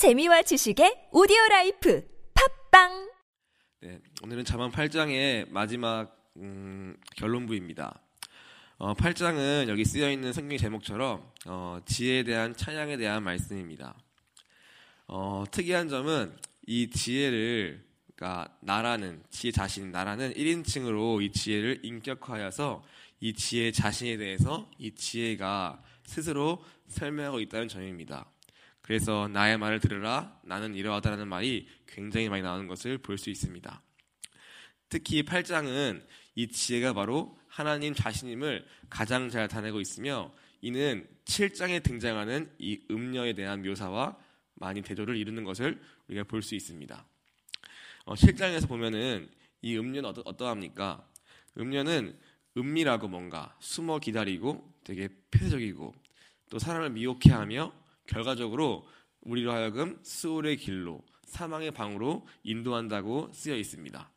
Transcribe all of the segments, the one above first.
재미와 지식의 오디오 라이프 팟빵 네, 오늘은 잠언 8장의 마지막 음, 결론부입니다. 어, 8장은 여기 쓰여 있는 성경 제목처럼 어, 지혜에 대한 찬양에 대한 말씀입니다. 어, 특이한 점은 이 지혜를 그러니까 나라는 지혜 자신 나라는 1인칭으로 이 지혜를 인격화하여서 이 지혜 자신에 대해서 이 지혜가 스스로 설명하고 있다는 점입니다. 그래서 나의 말을 들으라 나는 이러하다라는 말이 굉장히 많이 나오는 것을 볼 수 있습니다. 특히 8장은 이 지혜가 바로 하나님 자신임을 가장 잘 나타내고 있으며 이는 7장에 등장하는 이 음녀에 대한 묘사와 많이 대조를 이루는 것을 우리가 볼 수 있습니다. 어, 7장에서 보면은 이 음녀는 어떠, 어떠합니까? 음녀는 은밀하고 뭔가 숨어 기다리고 되게 폐쇄적이고 또 사람을 미혹해 하며 결과적으로 우리로 하여금 수월의 길로 사망의 방으로 인도한다고 쓰여 있습니다.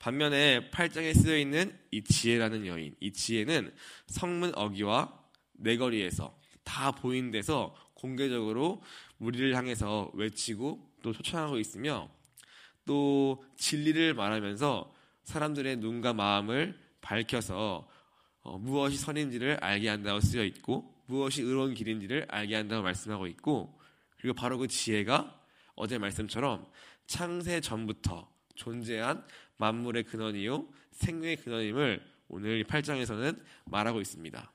반면에 8장에 쓰여 있는 이 지혜라는 여인, 이 지혜는 성문 어기와 내거리에서 다 보이는 데서 공개적으로 우리를 향해서 외치고 또 초청하고 있으며 또 진리를 말하면서 사람들의 눈과 마음을 밝혀서 어, 무엇이 선인지를 알게 한다고 쓰여 있고 무엇이 의로운 길인지를 알게 한다고 말씀하고 있고 그리고 바로 그 지혜가 어제 말씀처럼 창세 전부터 존재한 만물의 근원이요 생명의 근원임을 오늘 8장에서는 말하고 있습니다.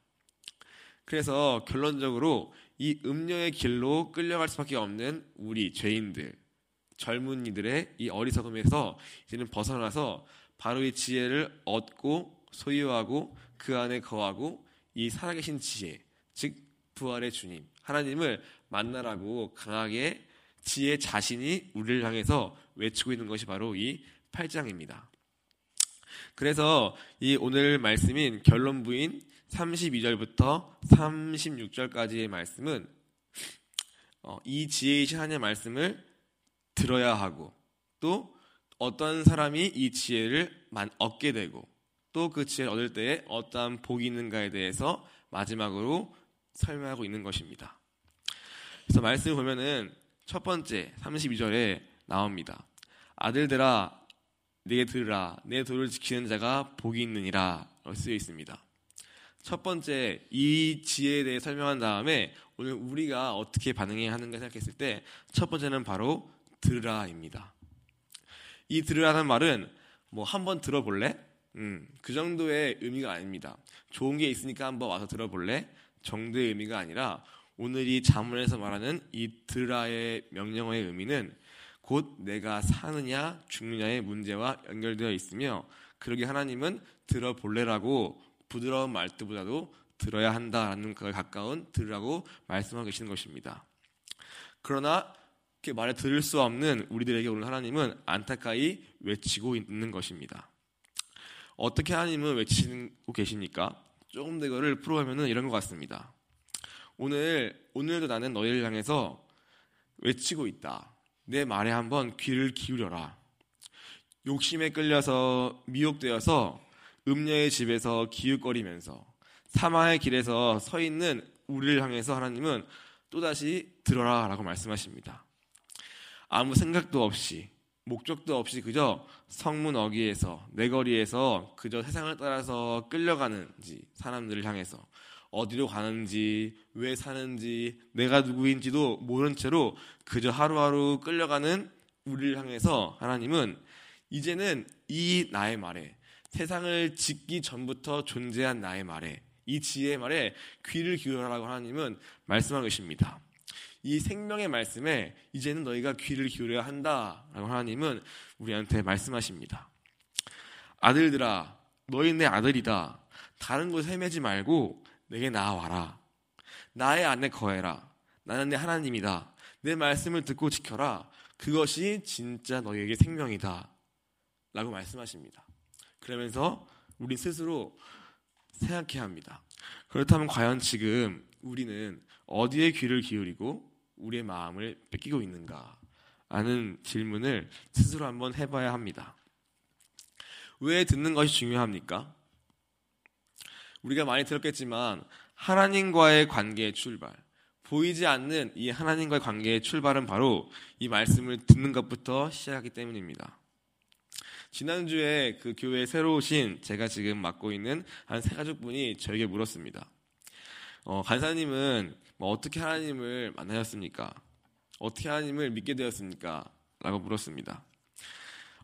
그래서 결론적으로 이 음녀의 길로 끌려갈 수밖에 없는 우리 죄인들, 젊은이들의 이 어리석음에서 이제는 벗어나서 바로 이 지혜를 얻고 소유하고 그 안에 거하고 이 살아계신 지혜, 즉 부활의 주님 하나님을 만나라고 강하게 지혜 자신이 우리를 향해서 외치고 있는 것이 바로 이 8장입니다. 그래서 이 오늘 말씀인 결론 부인 32절부터 36절까지의 말씀은 어, 이 지혜이신 하나님의 말씀을 들어야 하고 또 어떤 사람이 이 지혜를 얻게 되고 또 그 지혜를 얻을 때에 어떠한 복이 있는가에 대해서 마지막으로 설명하고 있는 것입니다. 그래서 말씀을 보면은 첫 번째 32절에 나옵니다. 아들들아 내게 들으라 내 도를 지키는 자가 복이 있느니라 쓰여 있습니다. 첫 번째 이 지혜에 대해 설명한 다음에 오늘 우리가 어떻게 반응해야 하는가 생각했을 때 첫 번째는 바로 들으라입니다. 이 들으라는 말은 뭐 한번 들어볼래? 음, 그 정도의 의미가 아닙니다. 좋은 게 있으니까 한번 와서 들어볼래? 정도의 의미가 아니라 오늘 이 자문에서 말하는 이 드라의 명령어의 의미는 곧 내가 사느냐 죽느냐의 문제와 연결되어 있으며 그러게 하나님은 들어볼래라고 부드러운 말투보다도 들어야 한다라는 그에 가까운 들으라고 말씀하고 계시는 것입니다. 그러나 이렇게 말에 들을 수 없는 우리들에게 오늘 하나님은 안타까이 외치고 있는 것입니다. 어떻게 하나님은 외치고 계십니까? 조금 더 이거를 풀어가면은 이런 것 같습니다. 오늘, 오늘도 나는 너희를 향해서 외치고 있다. 내 말에 한번 귀를 기울여라. 욕심에 끌려서 미혹되어서 음녀의 집에서 기웃거리면서 사마의 길에서 서 있는 우리를 향해서 하나님은 또다시 들어라 라고 말씀하십니다. 아무 생각도 없이 목적도 없이 그저 성문 어귀에서 내거리에서 그저 세상을 따라서 끌려가는지 사람들을 향해서 어디로 가는지 왜 사는지 내가 누구인지도 모른 채로 그저 하루하루 끌려가는 우리를 향해서 하나님은 이제는 이 나의 말에 세상을 짓기 전부터 존재한 나의 말에 이 지혜의 말에 귀를 기울여라고 하나님은 말씀하고 계십니다. 이 생명의 말씀에 이제는 너희가 귀를 기울여야 한다라고 하나님은 우리한테 말씀하십니다. 아들들아, 너희 내 아들이다. 다른 곳에 헤매지 말고 내게 나와라. 나의 안에 거해라. 나는 내 하나님이다. 내 말씀을 듣고 지켜라. 그것이 진짜 너희에게 생명이다. 라고 말씀하십니다. 그러면서 우리 스스로 생각해야 합니다. 그렇다면 과연 지금 우리는 어디에 귀를 기울이고 우리의 마음을 뺏기고 있는가? 하는 질문을 스스로 한번 해봐야 합니다. 왜 듣는 것이 중요합니까? 우리가 많이 들었겠지만 하나님과의 관계의 출발, 보이지 않는 이 하나님과의 관계의 출발은 바로 이 말씀을 듣는 것부터 시작하기 때문입니다. 지난주에 그 교회에 새로 오신 제가 지금 맡고 있는 한 세 가족분이 저에게 물었습니다. 어, 간사님은 뭐 어떻게 하나님을 만나셨습니까? 어떻게 하나님을 믿게 되었습니까? 라고 물었습니다.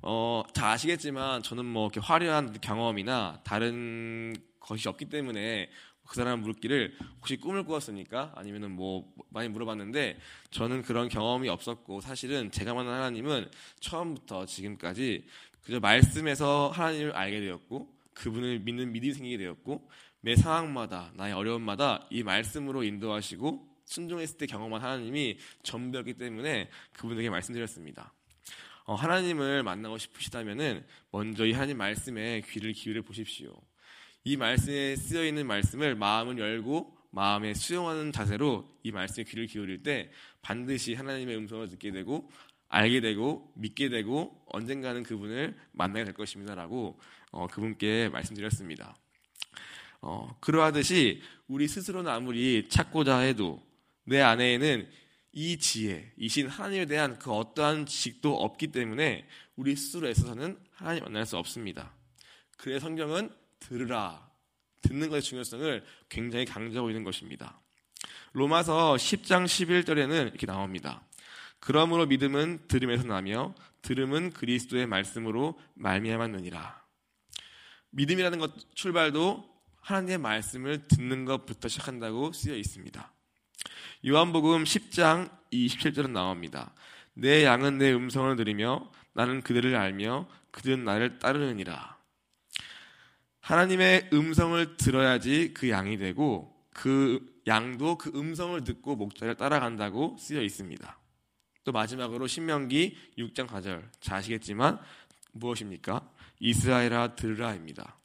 어, 잘 아시겠지만 저는 뭐 이렇게 화려한 경험이나 다른 것이 없기 때문에 그 사람 물기를 혹시 꿈을 꾸었습니까? 아니면은 뭐 많이 물어봤는데 저는 그런 경험이 없었고 사실은 제가 만난 하나님은 처음부터 지금까지 그저 말씀에서 하나님을 알게 되었고 그분을 믿는 믿음이 생기게 되었고 매 상황마다 나의 어려움마다 이 말씀으로 인도하시고 순종했을 때 경험한 하나님이 전부였기 때문에 그분에게 말씀드렸습니다. 어, 하나님을 만나고 싶으시다면은 먼저 이 하나님 말씀에 귀를 기울여 보십시오. 이 말씀에 쓰여 있는 말씀을 마음을 열고 마음에 수용하는 자세로 이 말씀에 귀를 기울일 때 반드시 하나님의 음성을 듣게 되고 알게 되고 믿게 되고 언젠가는 그분을 만나게 될 것입니다라고 어, 그분께 말씀드렸습니다. 어, 그러하듯이 우리 스스로는 아무리 찾고자 해도 내 안에는 이 지혜, 이신 하나님에 대한 그 어떠한 지식도 없기 때문에 우리 스스로 애써서는 하나님 만날 수 없습니다. 그래서 성경은 들으라, 듣는 것의 중요성을 굉장히 강조하고 있는 것입니다. 로마서 10장 11절에는 이렇게 나옵니다. 그러므로 믿음은 들음에서 나며 들음은 그리스도의 말씀으로 말미암았느니라. 믿음이라는 것 출발도 하나님의 말씀을 듣는 것부터 시작한다고 쓰여 있습니다. 요한복음 10장 27절은 나옵니다. 내 양은 내 음성을 들으며 나는 그들을 알며 그들은 나를 따르느니라. 하나님의 음성을 들어야지 그 양이 되고 그 양도 그 음성을 듣고 목자를 따라간다고 쓰여 있습니다. 또 마지막으로 신명기 6장 4절 잘 아시겠지만 무엇입니까? 이스라엘아 들으라입니다.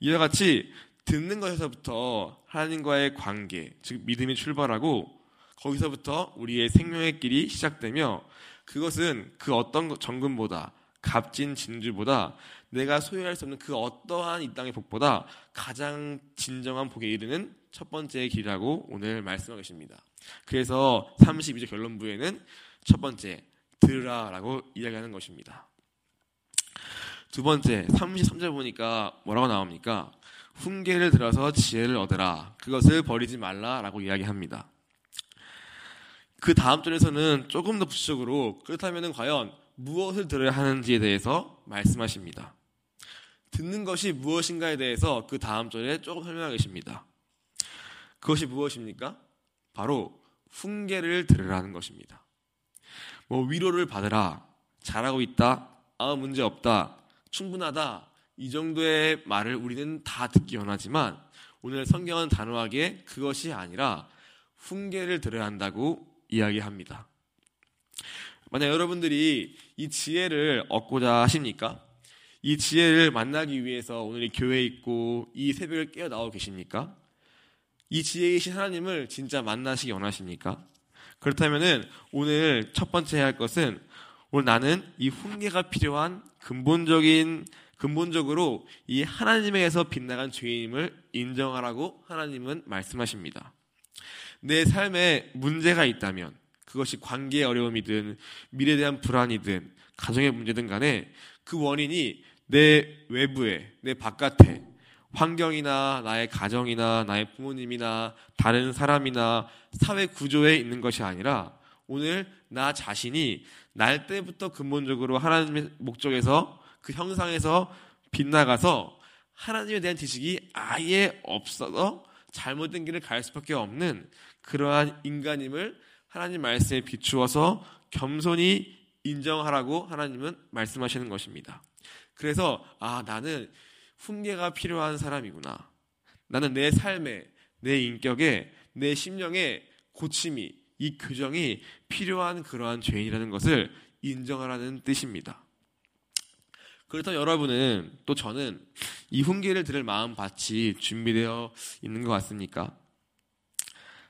이와 같이 듣는 것에서부터 하나님과의 관계, 즉 믿음이 출발하고 거기서부터 우리의 생명의 길이 시작되며 그것은 그 어떤 정금보다 값진 진주보다 내가 소유할 수 없는 그 어떠한 이 땅의 복보다 가장 진정한 복에 이르는 첫 번째 길이라고 오늘 말씀하고 계십니다. 그래서 32절 결론부에는 첫 번째 들으라라고 이야기하는 것입니다. 두 번째 33절 보니까 뭐라고 나옵니까? 훈계를 들어서 지혜를 얻으라. 그것을 버리지 말라라고 이야기합니다. 그 다음 절에서는 조금 더 구체적으로 그렇다면 과연 무엇을 들어야 하는지에 대해서 말씀하십니다. 듣는 것이 무엇인가에 대해서 그 다음 절에 조금 설명하고 계십니다. 그것이 무엇입니까? 바로 훈계를 들으라는 것입니다. 뭐 위로를 받으라, 잘하고 있다, 아 문제 없다, 충분하다 이 정도의 말을 우리는 다 듣기 원하지만 오늘 성경은 단호하게 그것이 아니라 훈계를 들어야 한다고 이야기합니다. 만약 여러분들이 이 지혜를 얻고자 하십니까? 이 지혜를 만나기 위해서 오늘 이 교회에 있고 이 새벽을 깨어 나오고 계십니까? 이 지혜이신 하나님을 진짜 만나시기 원하십니까? 그렇다면은 오늘 첫 번째 해야 할 것은 오늘 나는 이 훈계가 필요한 근본적인 근본적으로 이 하나님에게서 빗나간 죄인임을 인정하라고 하나님은 말씀하십니다. 내 삶에 문제가 있다면 그것이 관계의 어려움이든 미래에 대한 불안이든 가정의 문제든 간에 그 원인이 내 외부에 내 바깥에 환경이나 나의 가정이나 나의 부모님이나 다른 사람이나 사회 구조에 있는 것이 아니라 오늘 나 자신이 날 때부터 근본적으로 하나님의 목적에서 그 형상에서 빗나가서 하나님에 대한 지식이 아예 없어서 잘못된 길을 갈 수밖에 없는 그러한 인간임을 하나님 말씀에 비추어서 겸손히 인정하라고 하나님은 말씀하시는 것입니다. 그래서 아 나는 훈계가 필요한 사람이구나. 나는 내 삶에 내 인격에 내 심령에 고침이 이 교정이 필요한 그러한 죄인이라는 것을 인정하라는 뜻입니다. 그렇다면 여러분은 또 저는 이 훈계를 들을 마음 밭이 준비되어 있는 것 같습니까?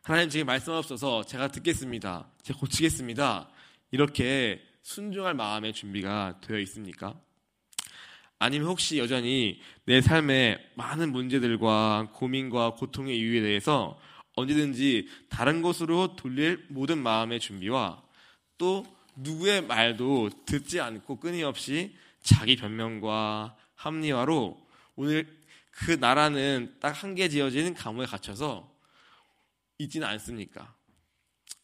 하나님 지금 말씀없어서 제가 듣겠습니다. 제가 고치겠습니다. 이렇게 순종할 마음의 준비가 되어 있습니까? 아니면 혹시 여전히 내 삶에 많은 문제들과 고민과 고통의 이유에 대해서 언제든지 다른 곳으로 돌릴 모든 마음의 준비와 또 누구의 말도 듣지 않고 끊임없이 자기 변명과 합리화로 오늘 그 나라는 딱 한 개 지어진 감옥에 갇혀서 있지는 않습니까?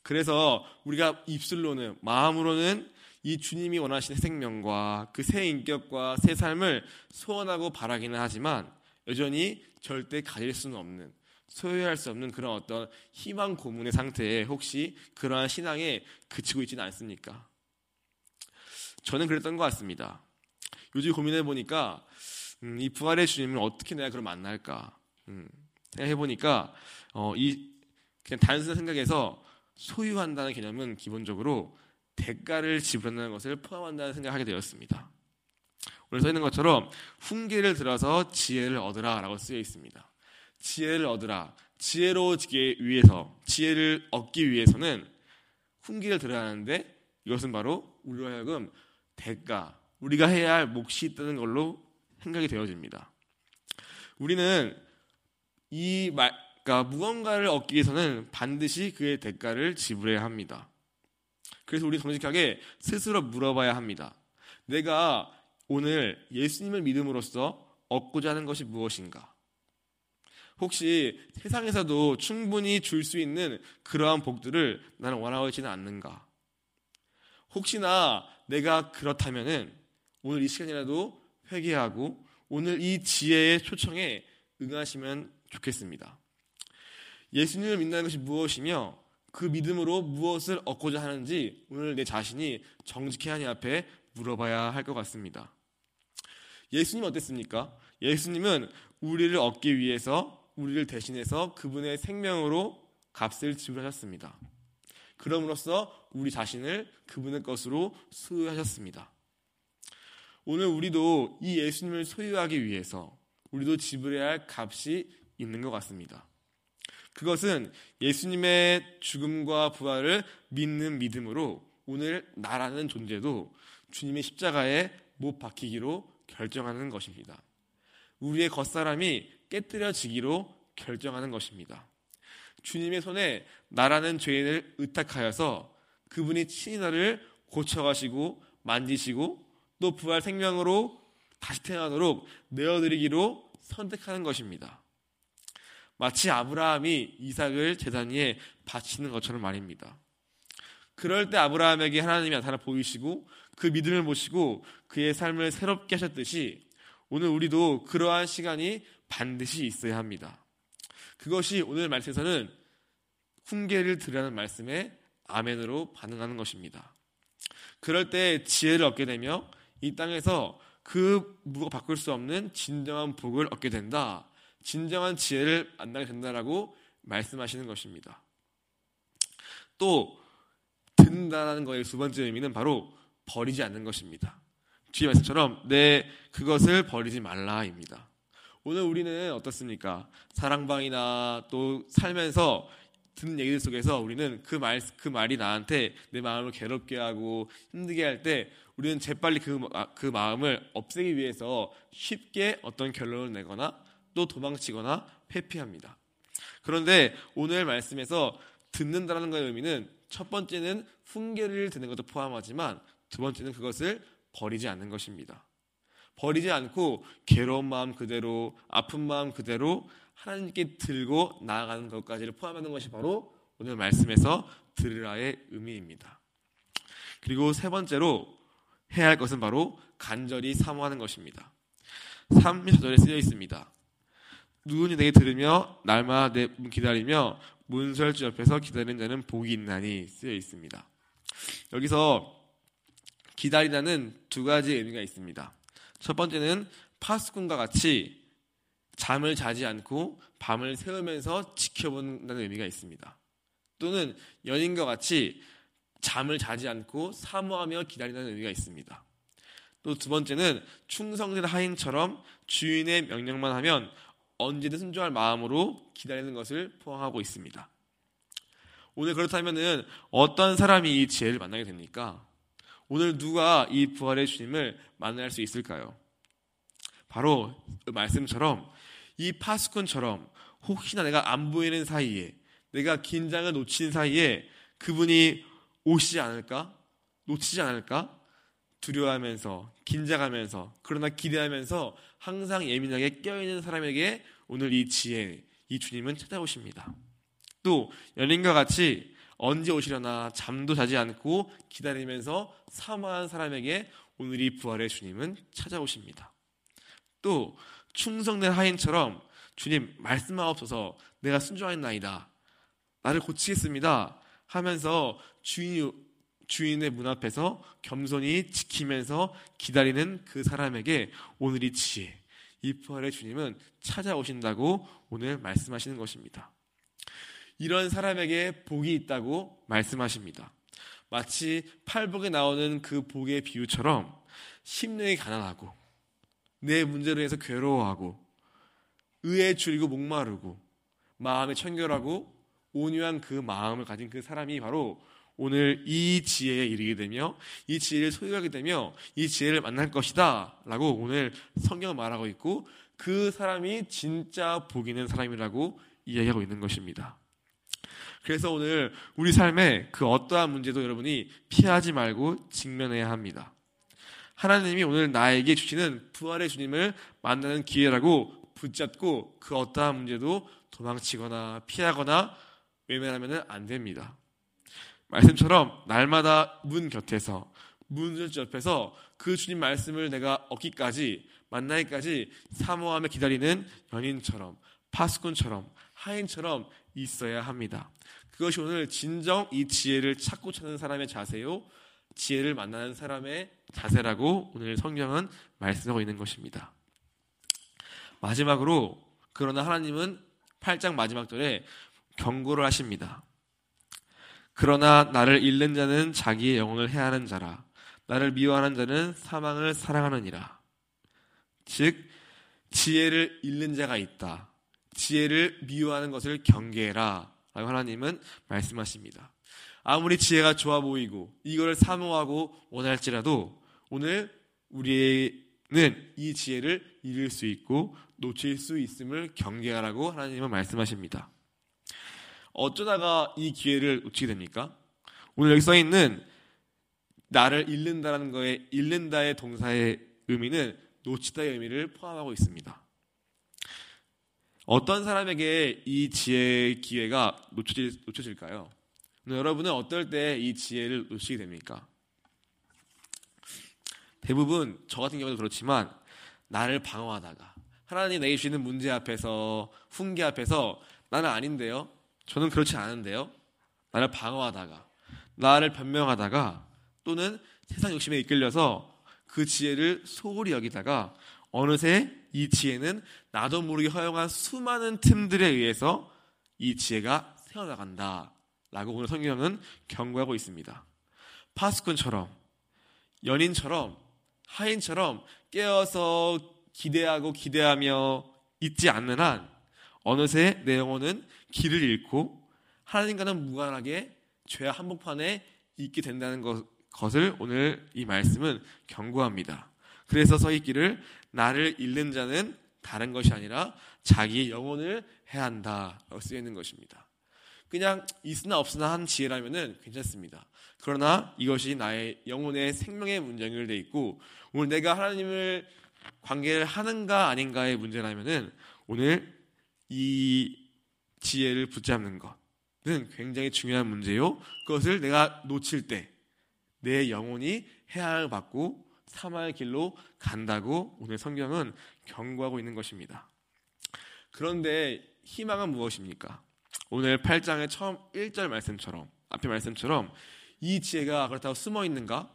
그래서 우리가 입술로는 마음으로는 이 주님이 원하시는 생명과 그 새 인격과 새 삶을 소원하고 바라기는 하지만 여전히 절대 가질 수는 없는 소유할 수 없는 그런 어떤 희망 고문의 상태에 혹시 그러한 신앙에 그치고 있지는 않습니까? 저는 그랬던 것 같습니다. 요즘 고민해 보니까 음, 이 부활의 주님을 어떻게 내가 그럼 만날까 음, 생각해 보니까 어, 이 그냥 단순한 생각에서 소유한다는 개념은 기본적으로 대가를 지불한다는 것을 포함한다는 생각을 하게 되었습니다. 오늘 써 있는 것처럼 훈계를 들어서 지혜를 얻으라라고 쓰여 있습니다. 지혜를 얻으라. 지혜로워지기 위해서, 지혜를 얻기 위해서는 훈계를 들어야 하는데 이것은 바로 우리로 하여금 대가, 우리가 해야 할 몫이 있다는 걸로 생각이 되어집니다. 우리는 이 말, 그러니까 무언가를 얻기 위해서는 반드시 그의 대가를 지불해야 합니다. 그래서 우리 정직하게 스스로 물어봐야 합니다. 내가 오늘 예수님을 믿음으로써 얻고자 하는 것이 무엇인가? 혹시 세상에서도 충분히 줄 수 있는 그러한 복들을 나는 원하고 있지는 않는가? 혹시나 내가 그렇다면은 오늘 이 시간이라도 회개하고 오늘 이 지혜의 초청에 응하시면 좋겠습니다. 예수님을 믿는 것이 무엇이며 그 믿음으로 무엇을 얻고자 하는지 오늘 내 자신이 정직해 하니 앞에 물어봐야 할 것 같습니다. 예수님 어땠습니까? 예수님은 우리를 얻기 위해서 우리를 대신해서 그분의 생명으로 값을 지불하셨습니다. 그럼으로써 우리 자신을 그분의 것으로 소유하셨습니다. 오늘 우리도 이 예수님을 소유하기 위해서 우리도 지불해야 할 값이 있는 것 같습니다. 그것은 예수님의 죽음과 부활을 믿는 믿음으로 오늘 나라는 존재도 주님의 십자가에 못 박히기로 결정하는 것입니다. 우리의 겉사람이 깨뜨려지기로 결정하는 것입니다. 주님의 손에 나라는 죄인을 의탁하여서 그분이 친히 나를 고쳐가시고 만지시고 또 부활 생명으로 다시 태어나도록 내어드리기로 선택하는 것입니다. 마치 아브라함이 이삭을 재단 위에 바치는 것처럼 말입니다. 그럴 때 아브라함에게 하나님이 나타나 보이시고 그 믿음을 보시고 그의 삶을 새롭게 하셨듯이 오늘 우리도 그러한 시간이 반드시 있어야 합니다. 그것이 오늘 말씀에서는 훈계를 들으라는 말씀에 아멘으로 반응하는 것입니다. 그럴 때 지혜를 얻게 되며 이 땅에서 그 무가 바꿀 수 없는 진정한 복을 얻게 된다. 진정한 지혜를 만나게 된다라고 말씀하시는 것입니다. 또 듣는다는 것의 두 번째 의미는 바로 버리지 않는 것입니다. 주의 말씀처럼 내 그것을 버리지 말라입니다. 오늘 우리는 어떻습니까? 사랑방이나 또 살면서 듣는 얘기들 속에서 우리는 그 말, 그 말이 나한테 내 마음을 괴롭게 하고 힘들게 할 때 우리는 재빨리 그, 그 마음을 없애기 위해서 쉽게 어떤 결론을 내거나 또 도망치거나 회피합니다. 그런데 오늘 말씀에서 듣는다는 것의 의미는 첫 번째는 훈계를 듣는 것도 포함하지만 두 번째는 그것을 버리지 않는 것입니다. 버리지 않고 괴로운 마음 그대로 아픈 마음 그대로 하나님께 들고 나아가는 것까지를 포함하는 것이 바로 오늘 말씀에서 들으라의 의미입니다. 그리고 세 번째로 해야 할 것은 바로 간절히 사모하는 것입니다. 3절에 쓰여 있습니다. 누구니 내게 들으며 날마다 내 기다리며 문설주 옆에서 기다리는 자는 복이 있나니 쓰여 있습니다. 여기서 기다리다는 두 가지 의미가 있습니다. 첫 번째는 파수꾼과 같이 잠을 자지 않고 밤을 새우면서 지켜본다는 의미가 있습니다. 또는 연인과 같이 잠을 자지 않고 사모하며 기다린다는 의미가 있습니다. 또 두 번째는 충성된 하인처럼 주인의 명령만 하면 언제든 순종할 마음으로 기다리는 것을 포함하고 있습니다. 오늘 그렇다면 어떤 사람이 이 지혜를 만나게 됩니까? 오늘 누가 이 부활의 주님을 만날 수 있을까요? 바로 그 말씀처럼 이 파수꾼처럼 혹시나 내가 안 보이는 사이에 내가 긴장을 놓친 사이에 그분이 오시지 않을까? 놓치지 않을까? 두려워하면서 긴장하면서 그러나 기대하면서 항상 예민하게 깨어있는 사람에게 오늘 이 지혜, 이 주님은 찾아오십니다. 또 연인과 같이 언제 오시려나 잠도 자지 않고 기다리면서 사모한 사람에게 오늘 이 부활의 주님은 찾아오십니다. 또 충성된 하인처럼 주님 말씀하옵소서 내가 순종하였나이다. 나를 고치겠습니다. 하면서 주인, 주인의 문 앞에서 겸손히 지키면서 기다리는 그 사람에게 오늘이 지혜, 이 부활의 주님은 찾아오신다고 오늘 말씀하시는 것입니다. 이런 사람에게 복이 있다고 말씀하십니다. 마치 팔복에 나오는 그 복의 비유처럼 심령이 가난하고 내 문제로 해서 괴로워하고 의에 줄이고 목마르고 마음에 청결하고 온유한 그 마음을 가진 그 사람이 바로 오늘 이 지혜에 이르게 되며 이 지혜를 소유하게 되며 이 지혜를 만날 것이다 라고 오늘 성경은 말하고 있고 그 사람이 진짜 복 있는 사람이라고 이야기하고 있는 것입니다. 그래서 오늘 우리 삶에 그 어떠한 문제도 여러분이 피하지 말고 직면해야 합니다. 하나님이 오늘 나에게 주시는 부활의 주님을 만나는 기회라고 붙잡고 그 어떠한 문제도 도망치거나 피하거나 외면하면 안 됩니다. 말씀처럼 날마다 문 곁에서 문을 옆에서 그 주님 말씀을 내가 얻기까지 만나기까지 사모하며 기다리는 연인처럼 파수꾼처럼 하인처럼 있어야 합니다. 그것이 오늘 진정 이 지혜를 찾고 찾는 사람의 자세요. 지혜를 만나는 사람의 자세라고 오늘 성경은 말씀하고 있는 것입니다. 마지막으로 그러나 하나님은 8장 마지막 절에 경고를 하십니다. 그러나 나를 잃는 자는 자기의 영혼을 해하는 자라. 나를 미워하는 자는 사망을 사랑하느니라. 즉, 지혜를 잃는 자가 있다. 지혜를 미워하는 것을 경계해라. 라고 하나님은 말씀하십니다. 아무리 지혜가 좋아 보이고 이걸 사모하고 원할지라도 오늘 우리는 이 지혜를 잃을 수 있고 놓칠 수 있음을 경계하라고 하나님은 말씀하십니다. 어쩌다가 이 기회를 놓치게 됩니까? 오늘 여기 써 있는 나를 잃는다라는 거에 잃는다의 동사의 의미는 놓치다의 의미를 포함하고 있습니다. 어떤 사람에게 이 지혜의 기회가 놓쳐질, 놓쳐질까요? 여러분은 어떨 때 이 지혜를 놓치게 됩니까? 대부분 저 같은 경우도 그렇지만 나를 방어하다가 하나님 내게 주시는 문제 앞에서 훈계 앞에서 나는 아닌데요. 저는 그렇지 않은데요. 나를 방어하다가 나를 변명하다가 또는 세상 욕심에 이끌려서 그 지혜를 소홀히 여기다가 어느새 이 지혜는 나도 모르게 허용한 수많은 틈들에 의해서 이 지혜가 새어나간다. 라고 오늘 성경은 경고하고 있습니다. 파스꾼처럼, 연인처럼, 하인처럼 깨어서 기대하고 기대하며 있지 않는 한 어느새 내 영혼은 길을 잃고 하나님과는 무관하게 죄 한복판에 있게 된다는 것, 것을 오늘 이 말씀은 경고합니다. 그래서 서 있기를 나를 잃는 자는 다른 것이 아니라 자기의 영혼을 해야 한다라고 쓰여 있는 것입니다. 그냥 있으나 없으나 한 지혜라면은 괜찮습니다. 그러나 이것이 나의 영혼의 생명의 문제 연결돼 있고 오늘 내가 하나님을 관계를 하는가 아닌가의 문제라면은 오늘 이 지혜를 붙잡는 것은 굉장히 중요한 문제요. 그것을 내가 놓칠 때 내 영혼이 해함을 받고 사망의 길로 간다고 오늘 성경은 경고하고 있는 것입니다. 그런데 희망은 무엇입니까? 오늘 8장의 처음 1절 말씀처럼 앞에 말씀처럼 이 지혜가 그렇다고 숨어 있는가?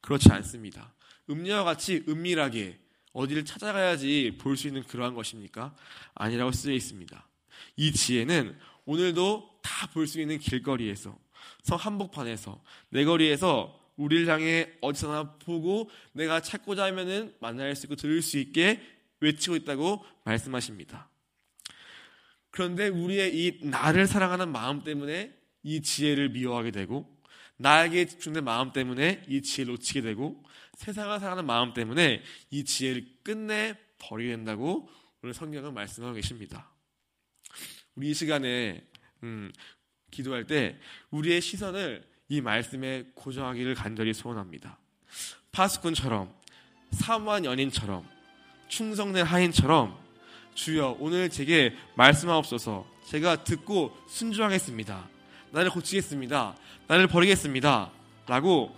그렇지 않습니다. 음녀와 같이 은밀하게 어디를 찾아가야지 볼 수 있는 그러한 것입니까? 아니라고 쓰여 있습니다. 이 지혜는 오늘도 다 볼 수 있는 길거리에서 성 한복판에서 내거리에서 우리를 향해 어디서나 보고 내가 찾고자 하면은 만날 수 있고 들을 수 있게 외치고 있다고 말씀하십니다. 그런데 우리의 이 나를 사랑하는 마음 때문에 이 지혜를 미워하게 되고 나에게 집중된 마음 때문에 이 지혜를 놓치게 되고 세상을 사랑하는 마음 때문에 이 지혜를 끝내 버리게 된다고 오늘 성경은 말씀하고 계십니다. 우리 이 시간에 음, 기도할 때 우리의 시선을 이 말씀에 고정하기를 간절히 소원합니다. 파수꾼처럼 사무한 연인처럼 충성된 하인처럼 주여 오늘 제게 말씀하옵소서 제가 듣고 순종하겠습니다. 나를 고치겠습니다. 나를 버리겠습니다. 라고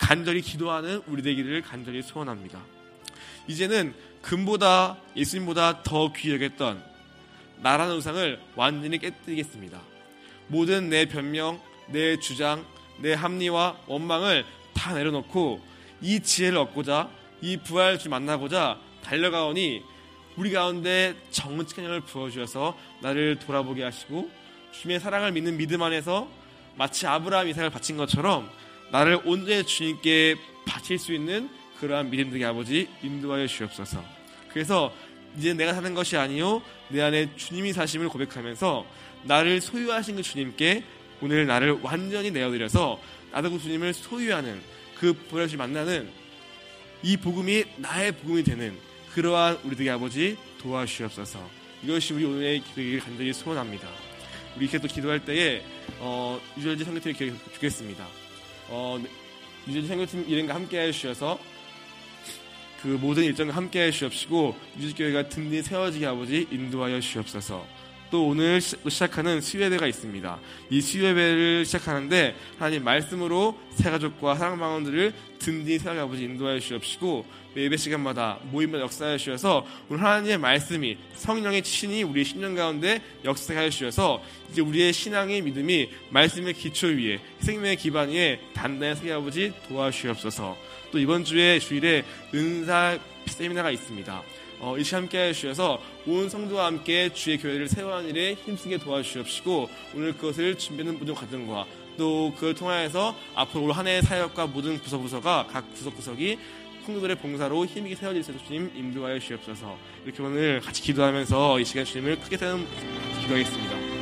간절히 기도하는 우리 되기를 간절히 소원합니다. 이제는 금보다 예수님보다 더 귀하겠던 나라는 우상을 완전히 깨뜨리겠습니다. 모든 내 변명, 내 주장, 내 합리와 원망을 다 내려놓고 이 지혜를 얻고자 이 부활 주 만나고자 달려가오니 우리 가운데 정직한 영을 부어주셔서 나를 돌아보게 하시고 주님의 사랑을 믿는 믿음 안에서 마치 아브라함 이삭을 바친 것처럼 나를 온전히 주님께 바칠 수 있는 그러한 믿음 되게 아버지 인도하여 주옵소서. 그래서 이제 내가 사는 것이 아니요 내 안에 주님이 사심을 고백하면서 나를 소유하신 그 주님께 오늘 나를 완전히 내어드려서 나도 그 주님을 소유하는 그 보혈을 만나는 이 복음이 나의 복음이 되는 그러한 우리들의 아버지 도와주시옵소서. 이것이 우리 오늘의 기도를 간절히 소원합니다. 우리 이렇게 또 기도할 때에 어, 유전지 선교팀을 기억해 주겠습니다. 어, 유전지 선교팀 일행과 함께 해주셔서 그 모든 일정과 함께 해주시옵시고 유지교회가 든든히 세워지게 아버지 인도하여 주시옵소서. 또 오늘 시작하는 수요예배가 있습니다. 이 수요예배를 시작하는데 하나님 말씀으로 새 가족과 사랑방원들을 든든히 세워게 아버지 인도하여 주시옵시고 예배 시간마다 모임마다 역사하여 주셔서 오늘 하나님의 말씀이 성령의 친히 우리의 신령 가운데 역사하여 주셔서 이제 우리의 신앙의 믿음이 말씀의 기초 위에 생명의 기반 위에 단단히 서게 아버지 도와주시옵소서 또 이번 주에 주일에 은사 세미나가 있습니다. 어, 이 시간 함께 해주셔서 온 성도와 함께 주의 교회를 세워가는 일에 힘쓰게 도와주시옵시고 오늘 그것을 준비하는 모든 과정과 또 그걸 통하여서 앞으로 올 한 해의 사역과 모든 구석구석과 각 구석구석이 성도들의 봉사로 힘있게 세워질 수 있도록 주님 인도하여 주시옵소서 이렇게 오늘 같이 기도하면서 이 시간 주님을 크게 세는 기도하겠습니다.